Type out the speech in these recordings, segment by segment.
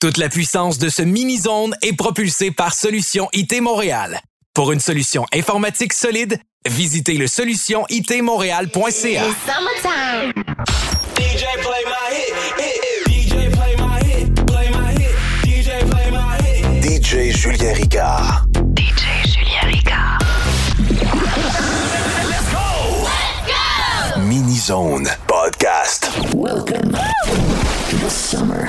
Toute la puissance de ce mini-zone est propulsée par Solution IT Montréal. Pour une solution informatique solide, visitez le solutionitmontréal.ca. DJ play my hit, hit, hit. DJ play my hit, play my hit. DJ play my hit. DJ Julien Ricard. DJ Julien Ricard. Mini Zone Podcast. Welcome to the summer.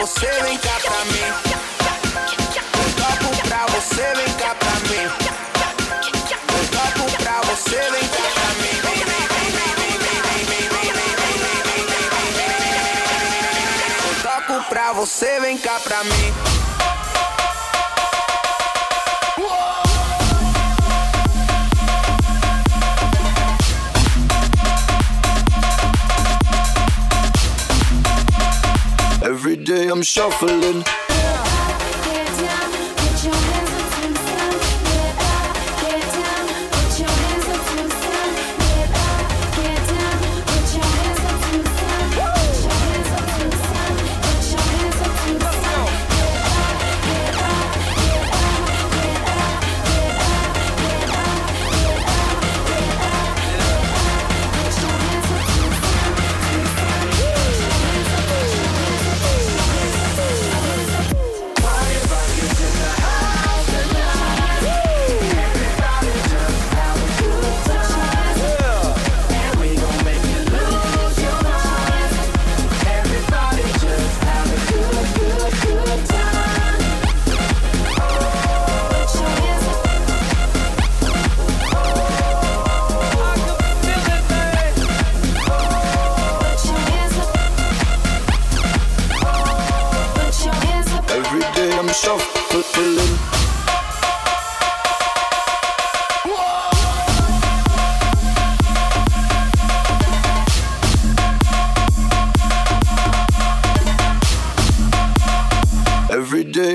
você, vem cá pra mim. Um copo pra você, vem cá pra mim. Um copo pra você, vem cá pra mim. Vem, copo pra você, vem, cá pra mim. Shuffling.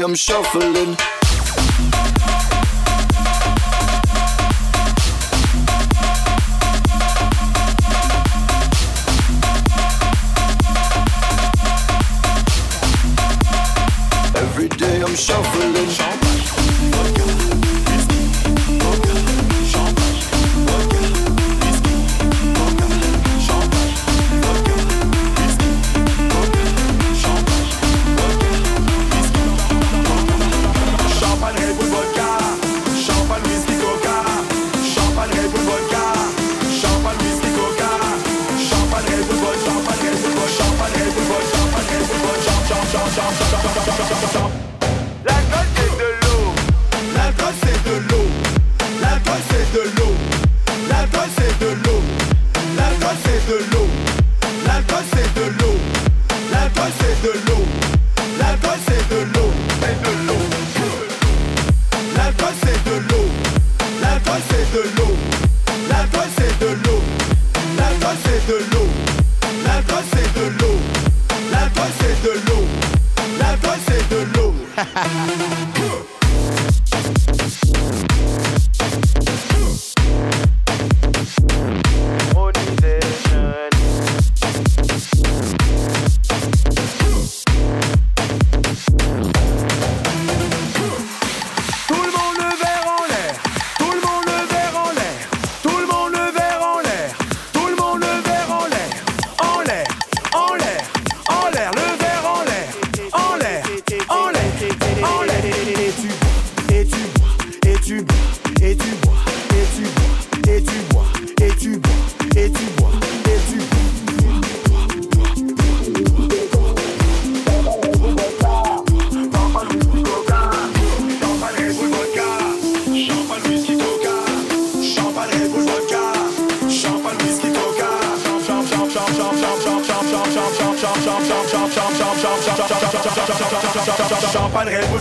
I'm shuffling.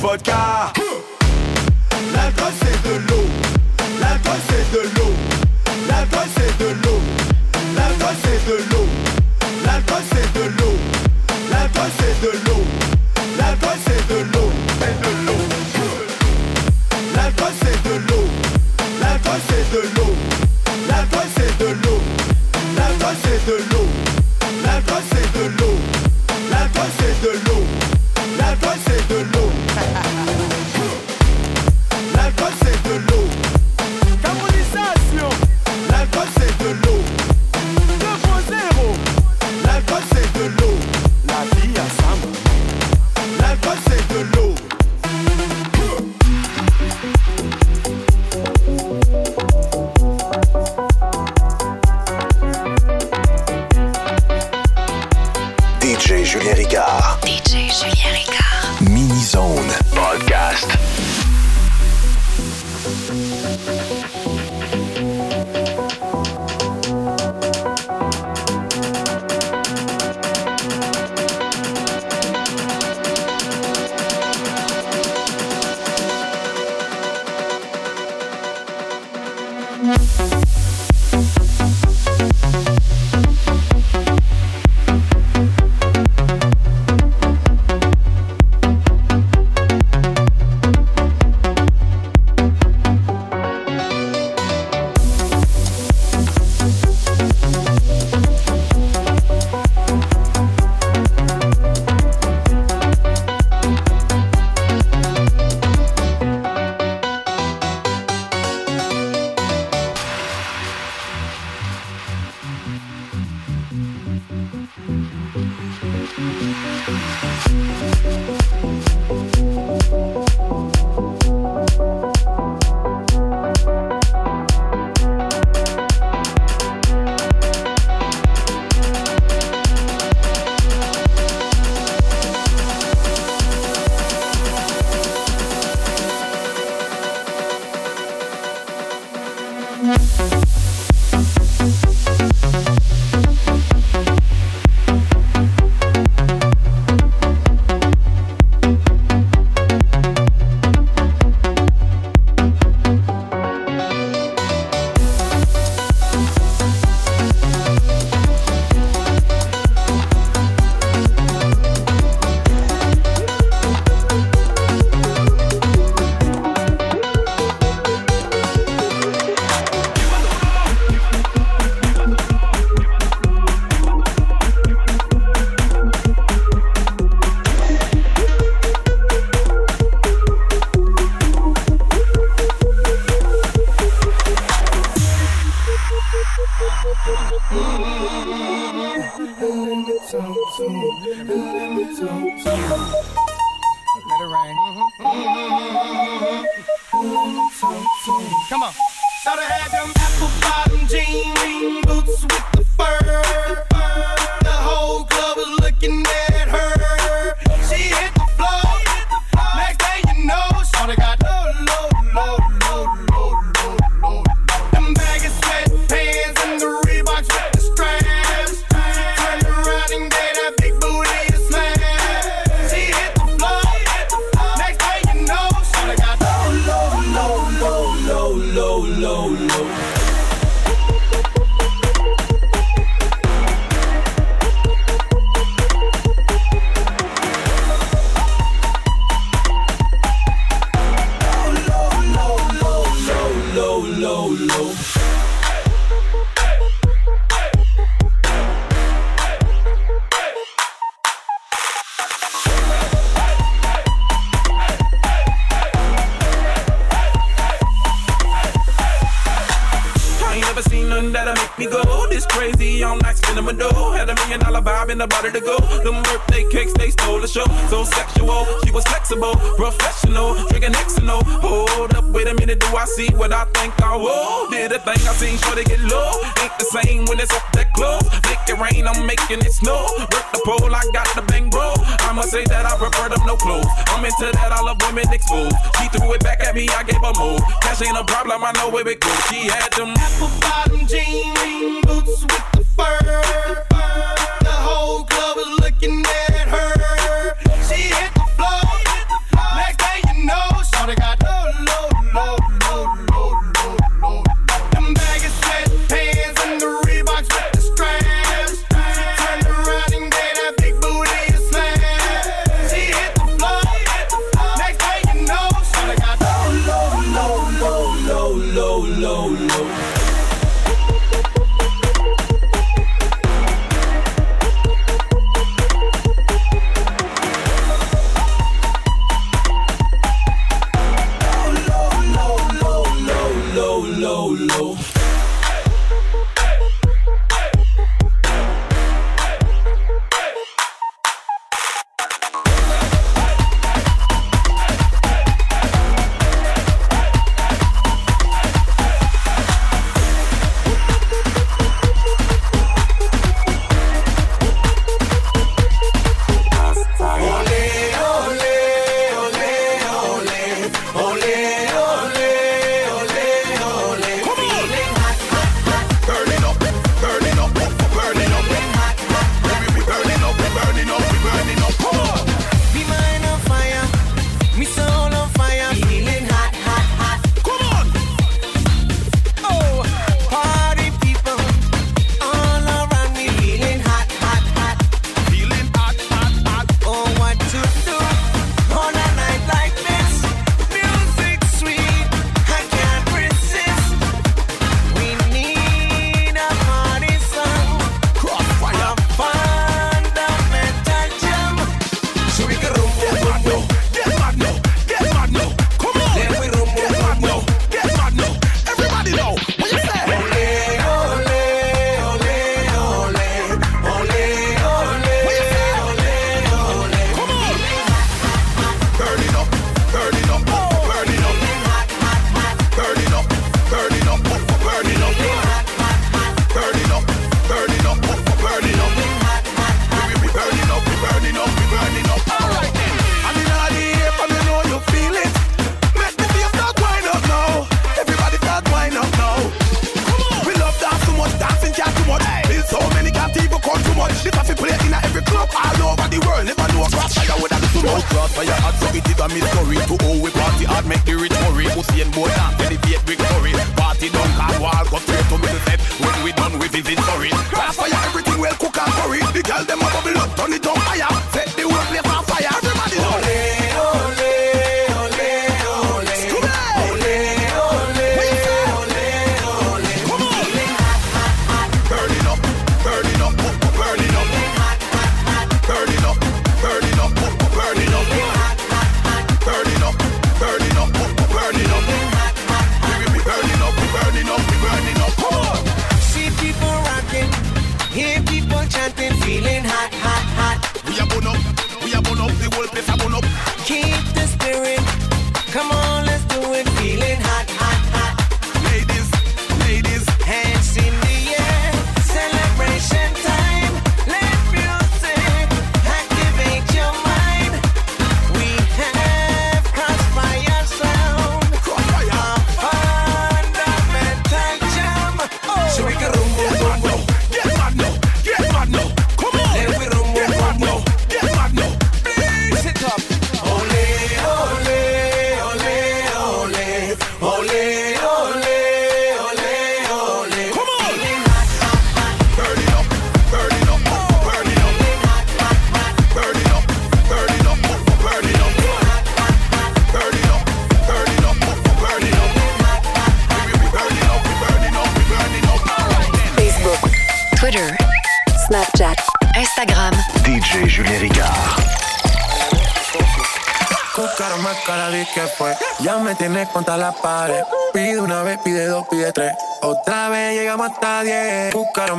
Vodka.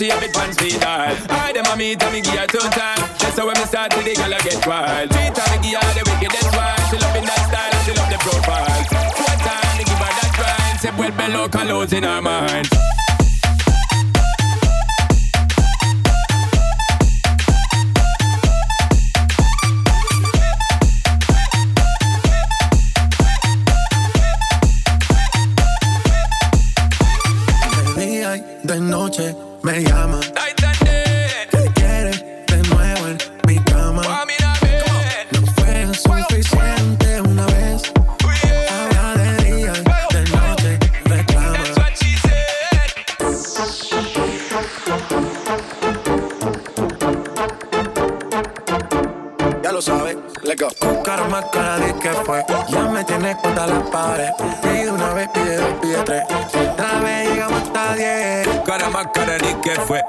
she a big pants feed all. I dem a meet and me give her two time. Just so when me start with the girl a get wild. Three time me give her the wickedest one. She love in that style and she love the profile. Four time me give her that grind. Say well below colors in her mind. ahora fue.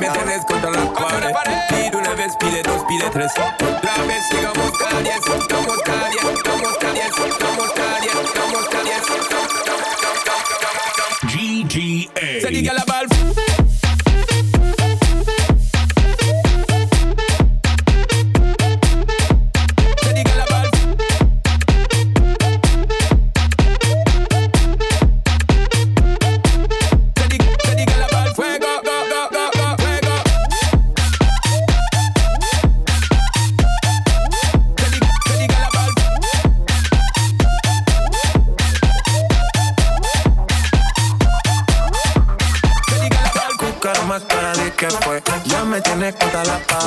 Me tienes contra la pared. Pide una vez, pide dos, pide tres. Otra vez llegamos cada diez. Cada diez, cada diez, cada Se la bala.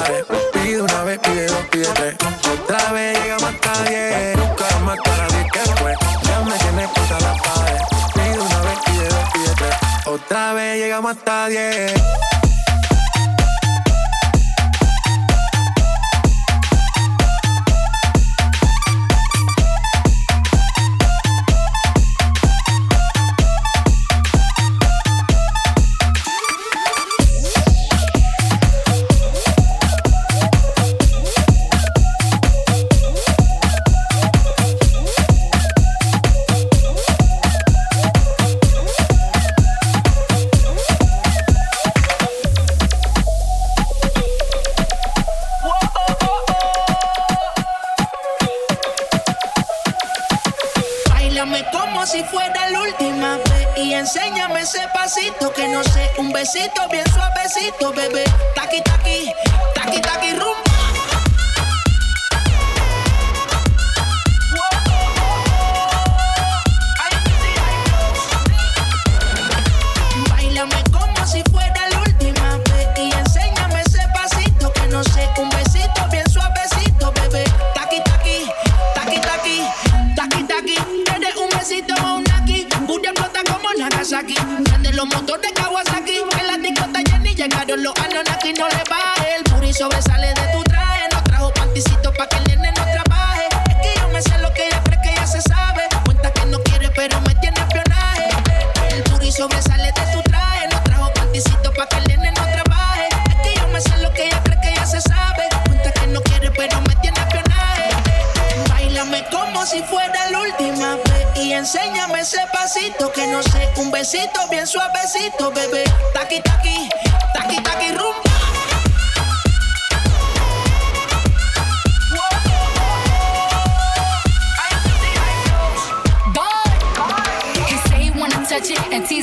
tres. Pide una vez, pide dos, pide tres. Otra vez llegamos hasta diez. Nunca más para diez que fue. Ya me tienes puesta la pared. Pide una vez, pide dos, pide tres. Otra vez llegamos hasta diez.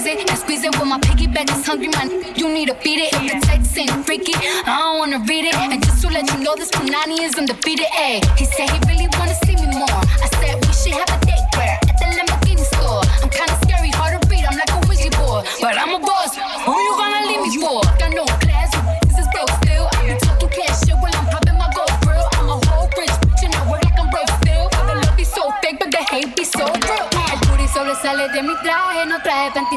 squeeze it and squeeze it. When my piggyback is hungry, man, you need to beat it. If the text ain't freaky, I don't wanna read it. And just to let you know, this Panani is undefeated. Ay, he said he really wanna see me more. I said we should have a date where at the Lamborghini store. I'm kinda scary, hard to read. I'm like a wizard, board, but I'm a boss. Who you gonna leave me for? I no class, this is broke still. I be talking cash shit while I'm popping my gold grill. I'm a whole rich bitch and I work like I'm broke still. The love be so fake, but the hate be so real. El de mi traje, no traje panty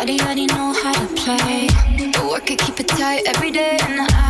body already know how to play. But work could keep it tight every day.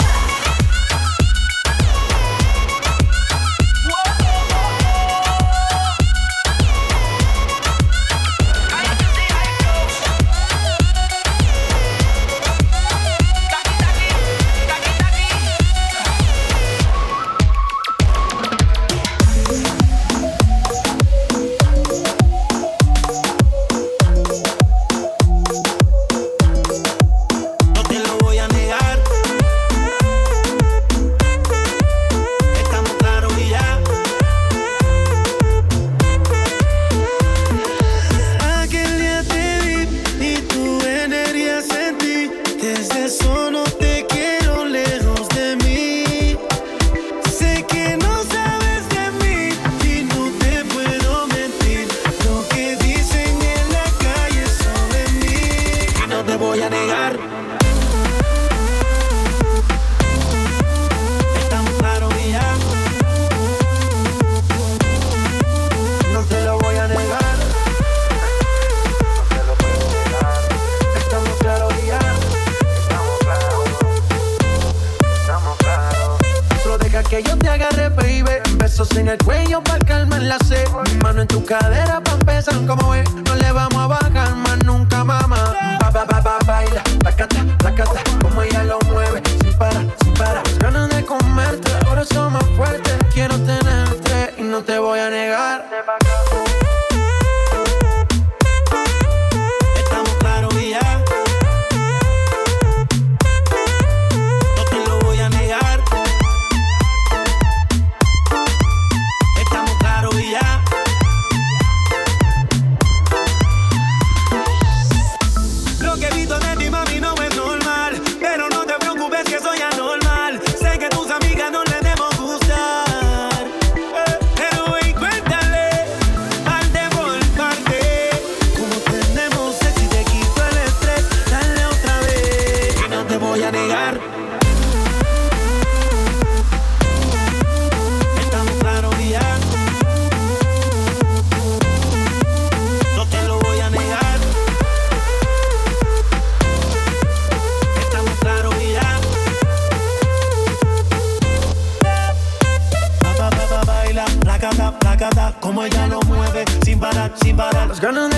Los ganan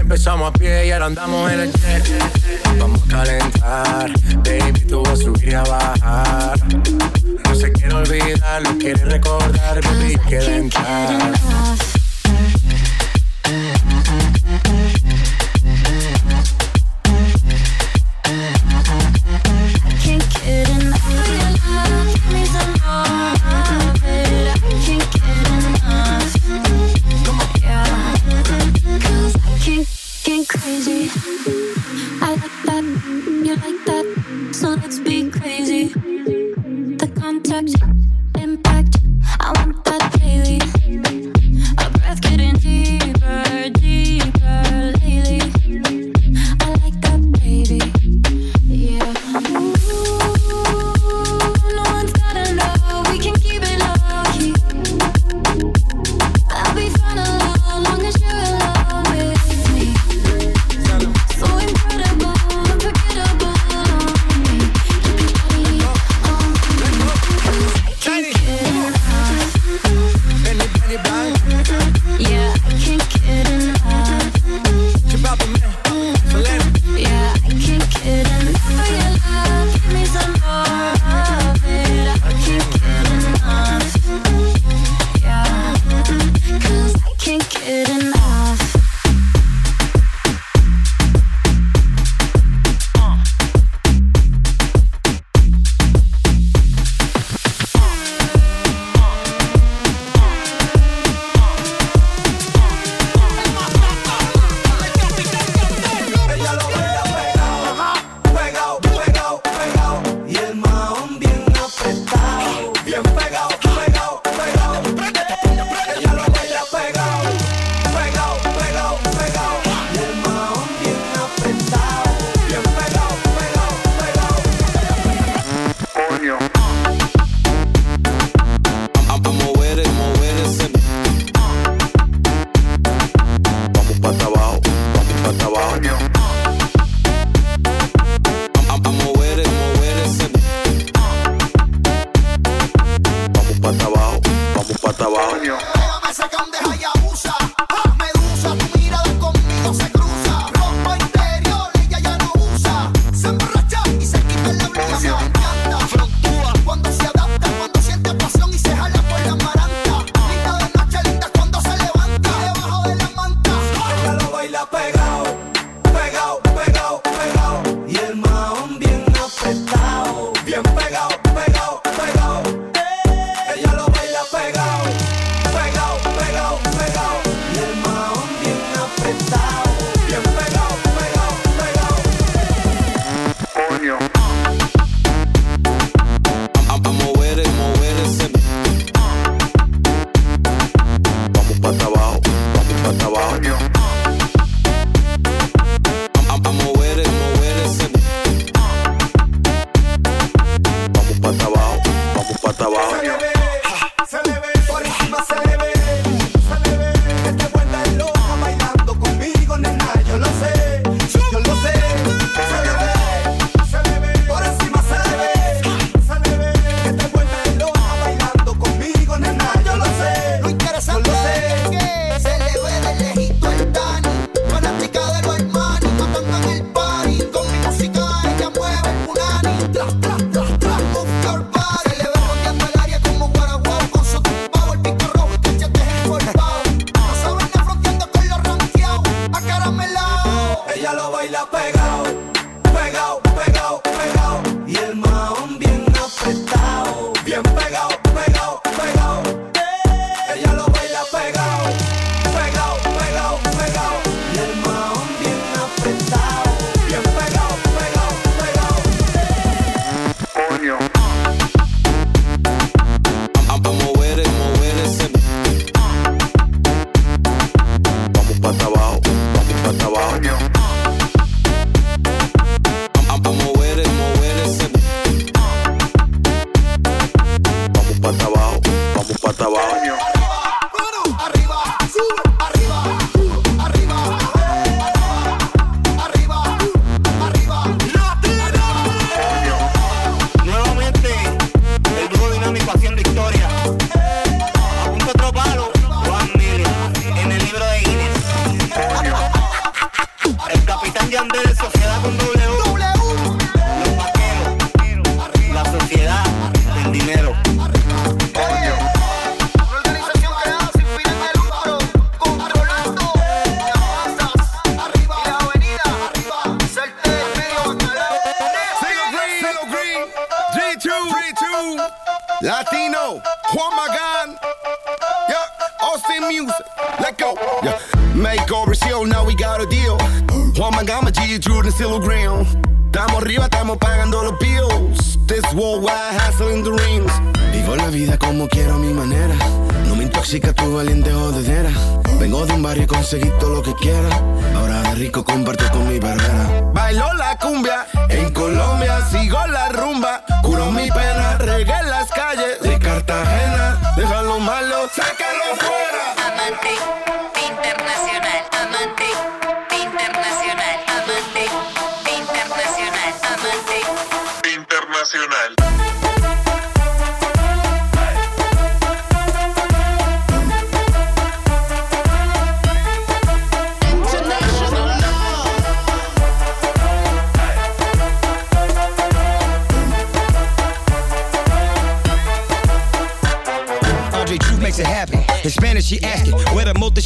Empezamos a pie y ahora andamos en el jet. Vamos a calentar, baby, tú vas a subir y a bajar. No se quiere olvidar, no quiere recordar, baby, quiere entrar.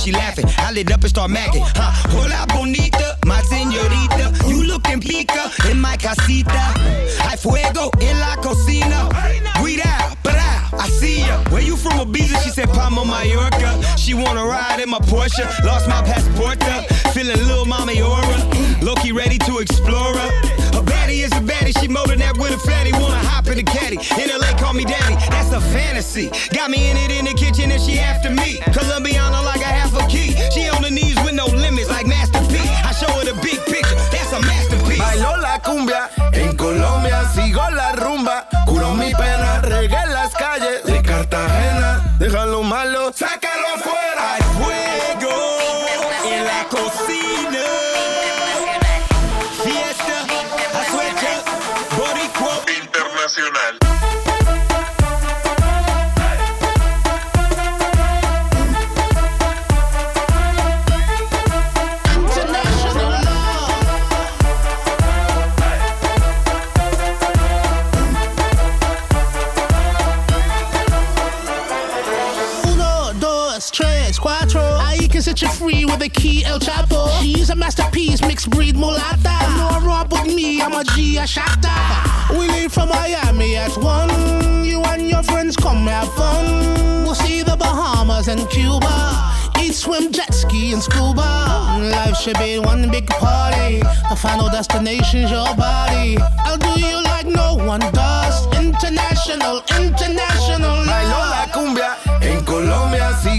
She laughing. I lit up and start macking. Huh? Hola bonita, my señorita. You looking pica in my casita. Hay fuego en la cocina. Cuidado, brah, I see ya. Where you from Ibiza? She said Palma, Mallorca. She wanna ride in my Porsche. Lost my passport Feeling little mommy aura. Loki ready to explore her. A baddie is a baddie. She molding that with a fatty. Wanna hop in the caddy. In LA, call me daddy. That's a fantasy. Got me in it in the kitchen and she after me. Colombiana like a half a key. She on the knees with no limits like Master P. I show her the big picture. That's a masterpiece. Bailo la cumbia a G, a shatta. We leave from Miami at one. You and your friends come have fun. We'll see the Bahamas and Cuba. Eat, swim, jet ski, and scuba. Life should be one big party. The final destination's your body. I'll do you like no one does. International, international. Bailo la cumbia en Colombia, sigo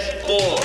Four.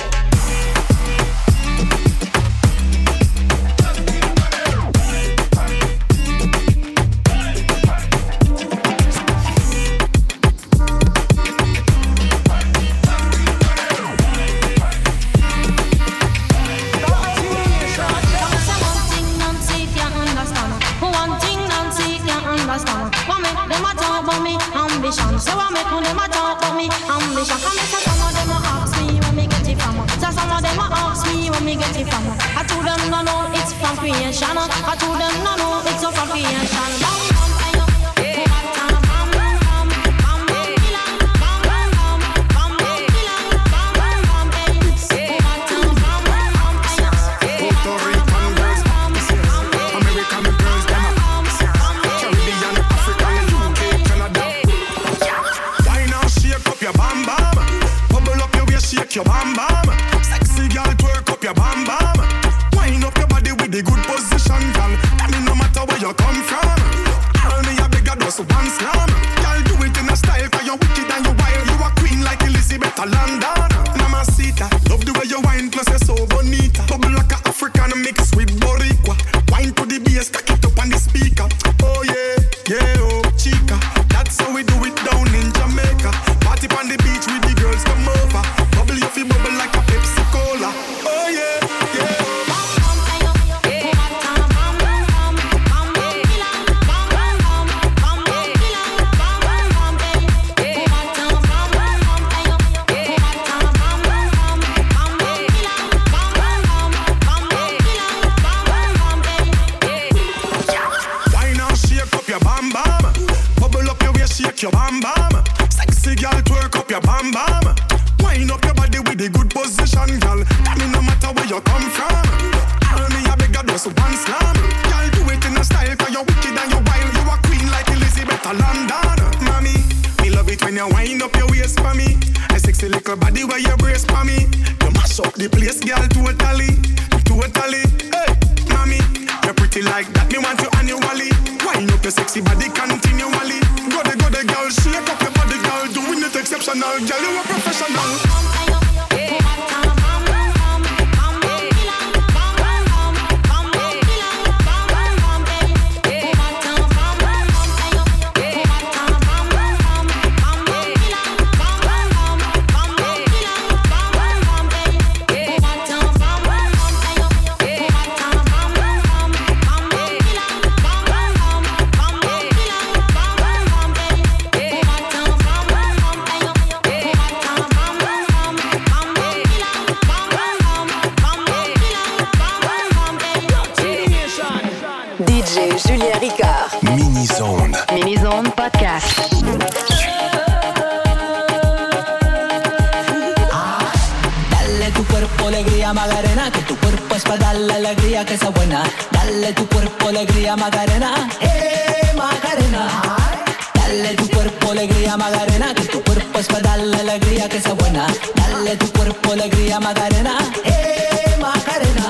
Bigger dose one slam. Girl, do it in a style, cause you're wicked and you're wild. You a queen like Elizabeth of London. Mommy, me love it when you wind up your waist for me. A sexy little body where you brace for me. You mash up the place, girl, totally. Totally. Hey, mommy, you're pretty like that. Me want you annually. Wind up your sexy body continually. Go the go the girl, shake up your body, girl. Doing it exceptional, girl. You a professional. Es para darle alegría que sea buena. Dale tu cuerpo alegría Magarena, eh Magarena. Dale tu cuerpo alegría Magarena, que tu cuerpo es para darle alegría que sea buena. Dale tu cuerpo alegría Magarena, eh Magarena.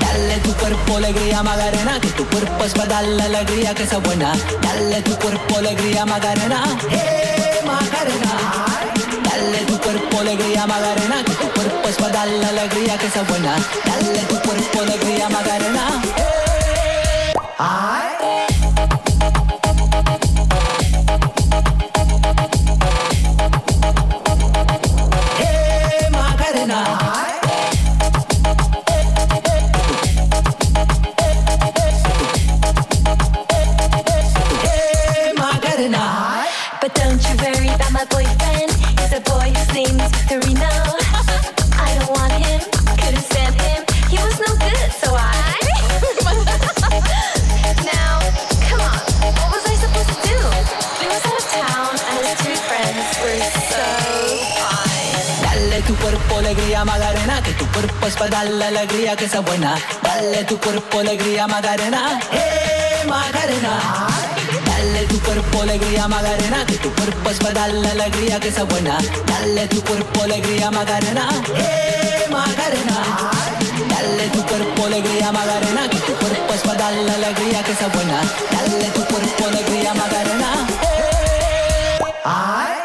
Dale tu cuerpo alegría Magarena, que tu cuerpo es para darle alegría que sea buena. Dale tu cuerpo alegría Magarena, eh Magarena. Dale tu cuerpo alegría Magarena, que tu cuerpo es para darle alegría que sea buena. Dale tu cuerpo alegría Magarena. eh. Ay. Para darle alegría que sea buena. Dale tu cuerpo alegría Macarena, eh Macarena. Dale tu cuerpo alegría Macarena, que tu cuerpo es para darle alegría que sea buena. Dale tu cuerpo alegría Macarena, eh Macarena. Dale tu cuerpo alegría Macarena, que tu cuerpo es para darle alegría que sea buena. Dale tu cuerpo alegría Macarena, eh. Ay.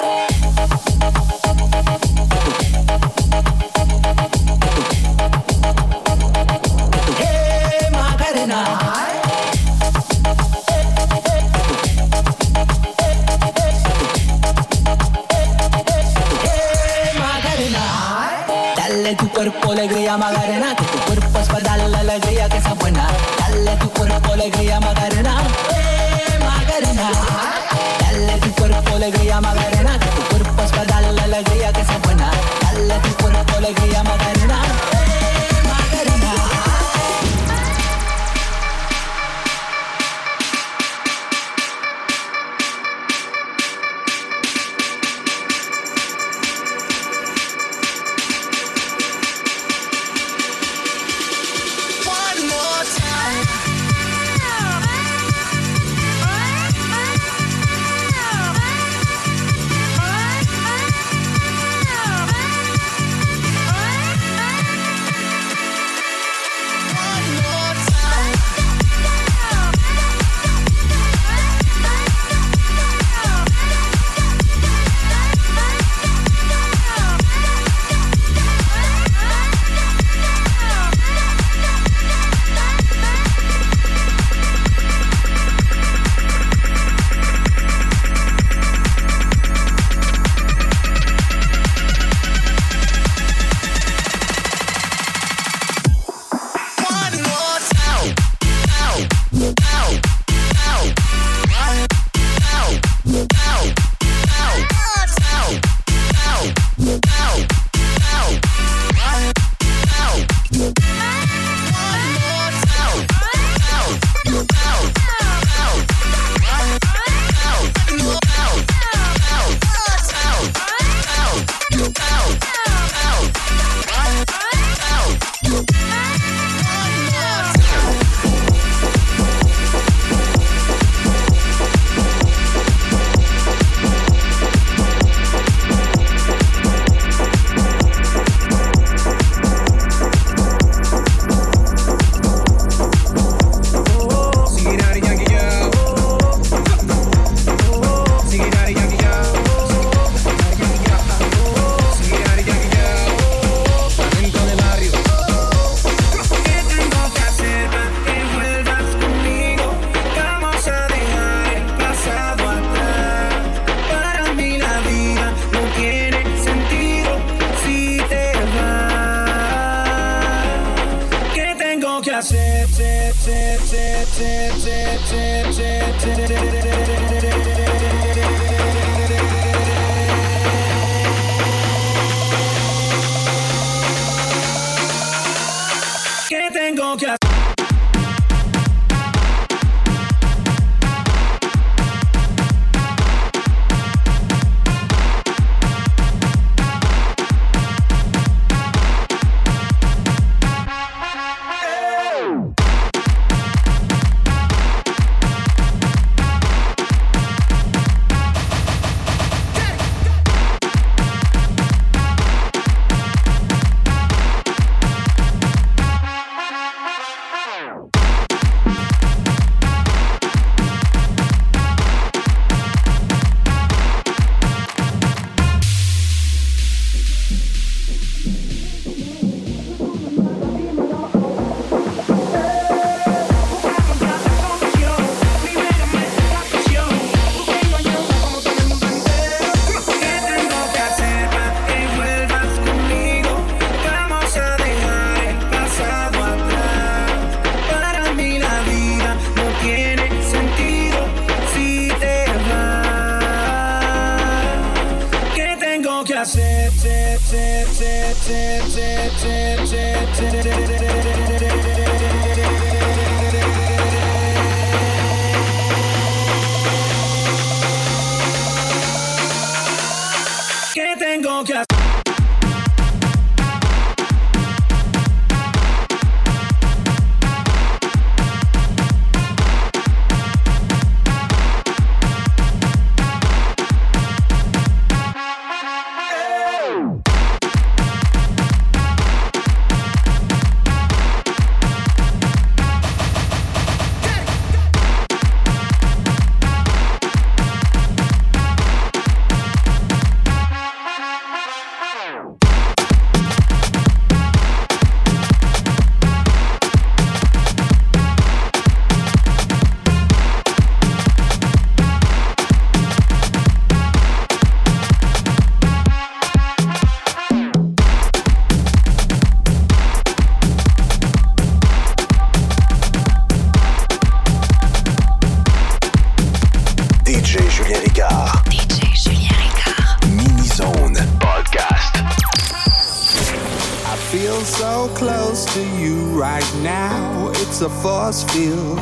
stars feel.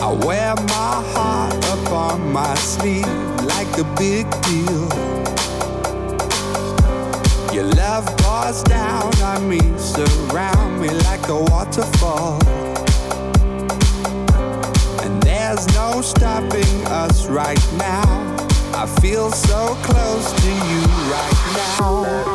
I wear my heart upon my sleeve like a big deal. Your love pours down on me, surround me like a waterfall. And there's no stopping us right now. I feel so close to you right now.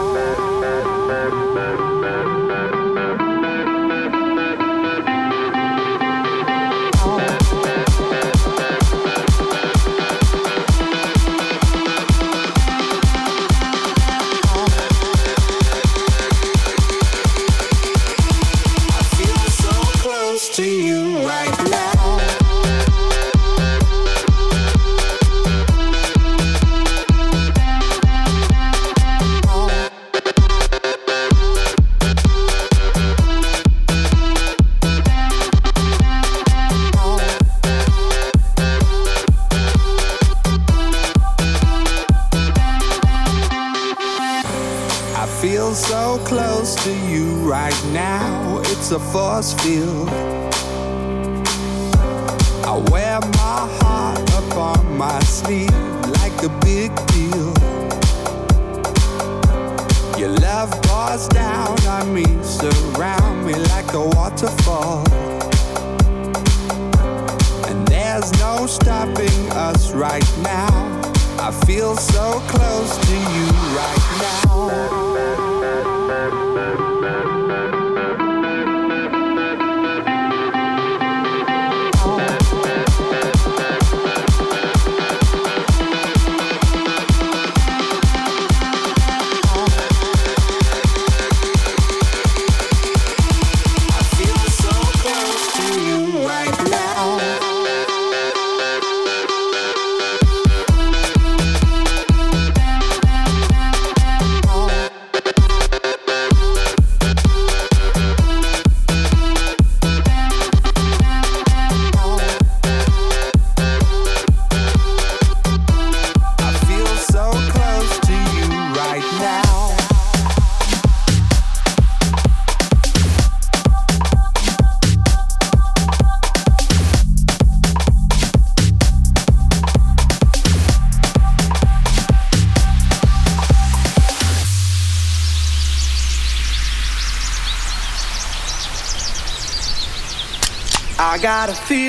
gotta feel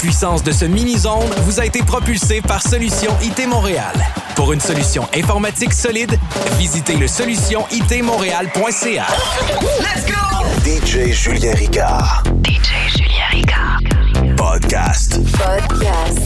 puissance de ce mini-zone vous a été propulsée par Solution IT Montréal. Pour une solution informatique solide, visitez le solutionitmontréal.ca. Let's go! DJ Julien Ricard. DJ Julien Ricard. Podcast. Podcast.